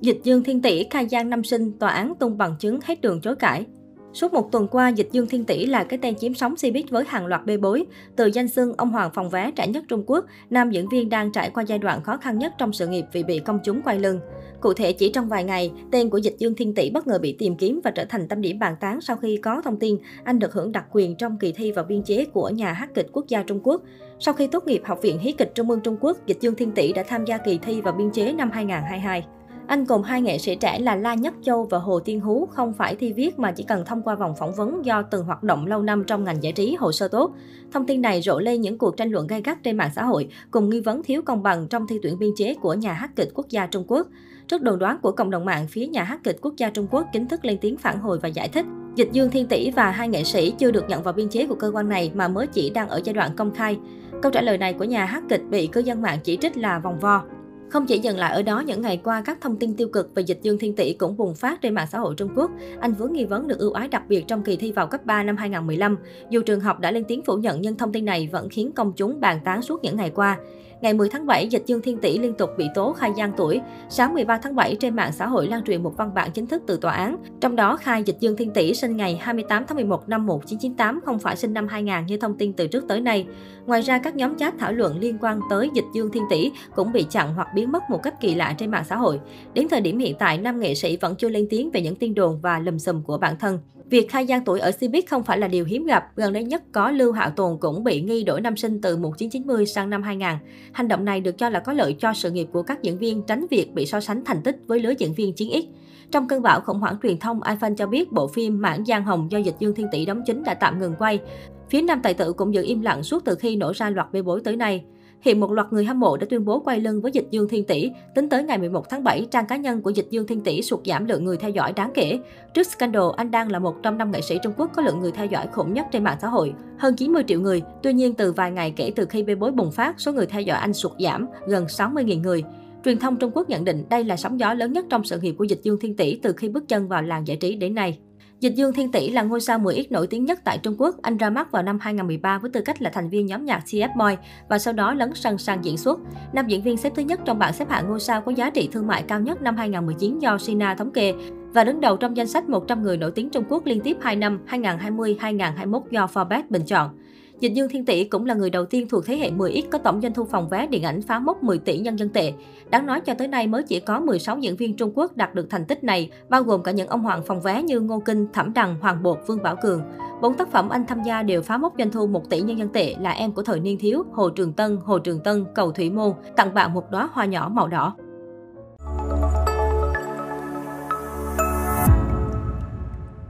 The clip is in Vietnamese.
Dịch Dương Thiên Tỷ khai gian năm sinh, tòa án tung bằng chứng hết đường chối cãi. Suốt một tuần qua, Dịch Dương Thiên Tỷ là cái tên chiếm sóng Cbiz với hàng loạt bê bối. Từ danh xưng ông hoàng phòng vé trẻ nhất Trung Quốc, nam diễn viên đang trải qua giai đoạn khó khăn nhất trong sự nghiệp vì bị công chúng quay lưng. Cụ thể chỉ trong vài ngày, tên của Dịch Dương Thiên Tỷ bất ngờ bị tìm kiếm và trở thành tâm điểm bàn tán sau khi có thông tin anh được hưởng đặc quyền trong kỳ thi vào biên chế của nhà hát kịch quốc gia Trung Quốc. Sau khi tốt nghiệp Học viện Hí kịch Trung ương Trung Quốc, Dịch Dương Thiên Tỷ đã tham gia kỳ thi vào biên chế năm 2022. Anh cùng hai nghệ sĩ trẻ là La Nhất Châu và Hồ Tiên Hú không phải thi viết mà chỉ cần thông qua vòng phỏng vấn do từng hoạt động lâu năm trong ngành giải trí hồ sơ tốt. Thông tin này rộ lên những cuộc tranh luận gay gắt trên mạng xã hội cùng nghi vấn thiếu công bằng trong thi tuyển biên chế của nhà hát kịch quốc gia Trung Quốc. Trước đồn đoán của cộng đồng mạng, phía nhà hát kịch quốc gia Trung Quốc chính thức lên tiếng phản hồi và giải thích. Dịch Dương Thiên Tỷ và hai nghệ sĩ chưa được nhận vào biên chế của cơ quan này mà mới chỉ đang ở giai đoạn công khai. Câu trả lời này của nhà hát kịch bị cư dân mạng chỉ trích là vòng vo. Không chỉ dừng lại ở đó, những ngày qua, các thông tin tiêu cực về dịch Dương Thiên Tỷ cũng bùng phát trên mạng xã hội Trung Quốc. Anh vướng nghi vấn được ưu ái đặc biệt trong kỳ thi vào cấp 3 năm 2015. Dù trường học đã lên tiếng phủ nhận nhưng thông tin này vẫn khiến công chúng bàn tán suốt những ngày qua. Ngày 10 tháng 7, Dịch Dương Thiên Tỷ liên tục bị tố khai gian tuổi. Sáng 13 tháng 7, trên mạng xã hội lan truyền một văn bản chính thức từ tòa án. Trong đó, khai Dịch Dương Thiên Tỷ sinh ngày 28 tháng 11 năm 1998, không phải sinh năm 2000 như thông tin từ trước tới nay. Ngoài ra, các nhóm chat thảo luận liên quan tới Dịch Dương Thiên Tỷ cũng bị chặn hoặc biến mất một cách kỳ lạ trên mạng xã hội. Đến thời điểm hiện tại, nam nghệ sĩ vẫn chưa lên tiếng về những tin đồn và lùm xùm của bản thân. Việc khai gian tuổi ở Cbiz không phải là điều hiếm gặp. Gần đây nhất có Lưu Hạo Tồn cũng bị nghi đổi năm sinh từ 1990 sang năm 2000. Hành động này được cho là có lợi cho sự nghiệp của các diễn viên tránh việc bị so sánh thành tích với lứa diễn viên chiến X. Trong cơn bão khủng hoảng truyền thông, iPhone cho biết bộ phim Mãn Giang Hồng do Dịch Dương Thiên Tỷ đóng chính đã tạm ngừng quay. Phía nam tài tử cũng giữ im lặng suốt từ khi nổ ra loạt bê bối tới nay. Hiện một loạt người hâm mộ đã tuyên bố quay lưng với Dịch Dương Thiên Tỷ. Tính tới ngày 11 tháng 7, trang cá nhân của Dịch Dương Thiên Tỷ sụt giảm lượng người theo dõi đáng kể. Trước scandal, anh đang là một trong năm nghệ sĩ Trung Quốc có lượng người theo dõi khủng nhất trên mạng xã hội, hơn 90 triệu người. Tuy nhiên, từ vài ngày kể từ khi bê bối bùng phát, số người theo dõi anh sụt giảm gần 60.000 người. Truyền thông Trung Quốc nhận định đây là sóng gió lớn nhất trong sự nghiệp của Dịch Dương Thiên Tỷ từ khi bước chân vào làng giải trí đến nay. Dịch Dương Thiên Tỷ là ngôi sao 10X nổi tiếng nhất tại Trung Quốc. Anh ra mắt vào năm 2013 với tư cách là thành viên nhóm nhạc TF Boy và sau đó lấn sân sang diễn xuất. Nam diễn viên xếp thứ nhất trong bảng xếp hạng ngôi sao có giá trị thương mại cao nhất năm 2019 do Sina thống kê và đứng đầu trong danh sách 100 người nổi tiếng Trung Quốc liên tiếp 2 năm 2020-2021 do Forbes bình chọn. Dịch Dương Thiên Tỷ cũng là người đầu tiên thuộc thế hệ 10X có tổng doanh thu phòng vé điện ảnh phá mốc 10 tỷ nhân dân tệ. Đáng nói cho tới nay mới chỉ có 16 diễn viên Trung Quốc đạt được thành tích này, bao gồm cả những ông hoàng phòng vé như Ngô Kinh, Thẩm Đằng, Hoàng Bột, Vương Bảo Cường. Bốn tác phẩm anh tham gia đều phá mốc doanh thu 1 tỷ nhân dân tệ là Em của thời niên thiếu, Hồ Trường Tân, Hồ Trường Tân, Cầu Thủy Môn, tặng bạn một đóa hoa nhỏ màu đỏ.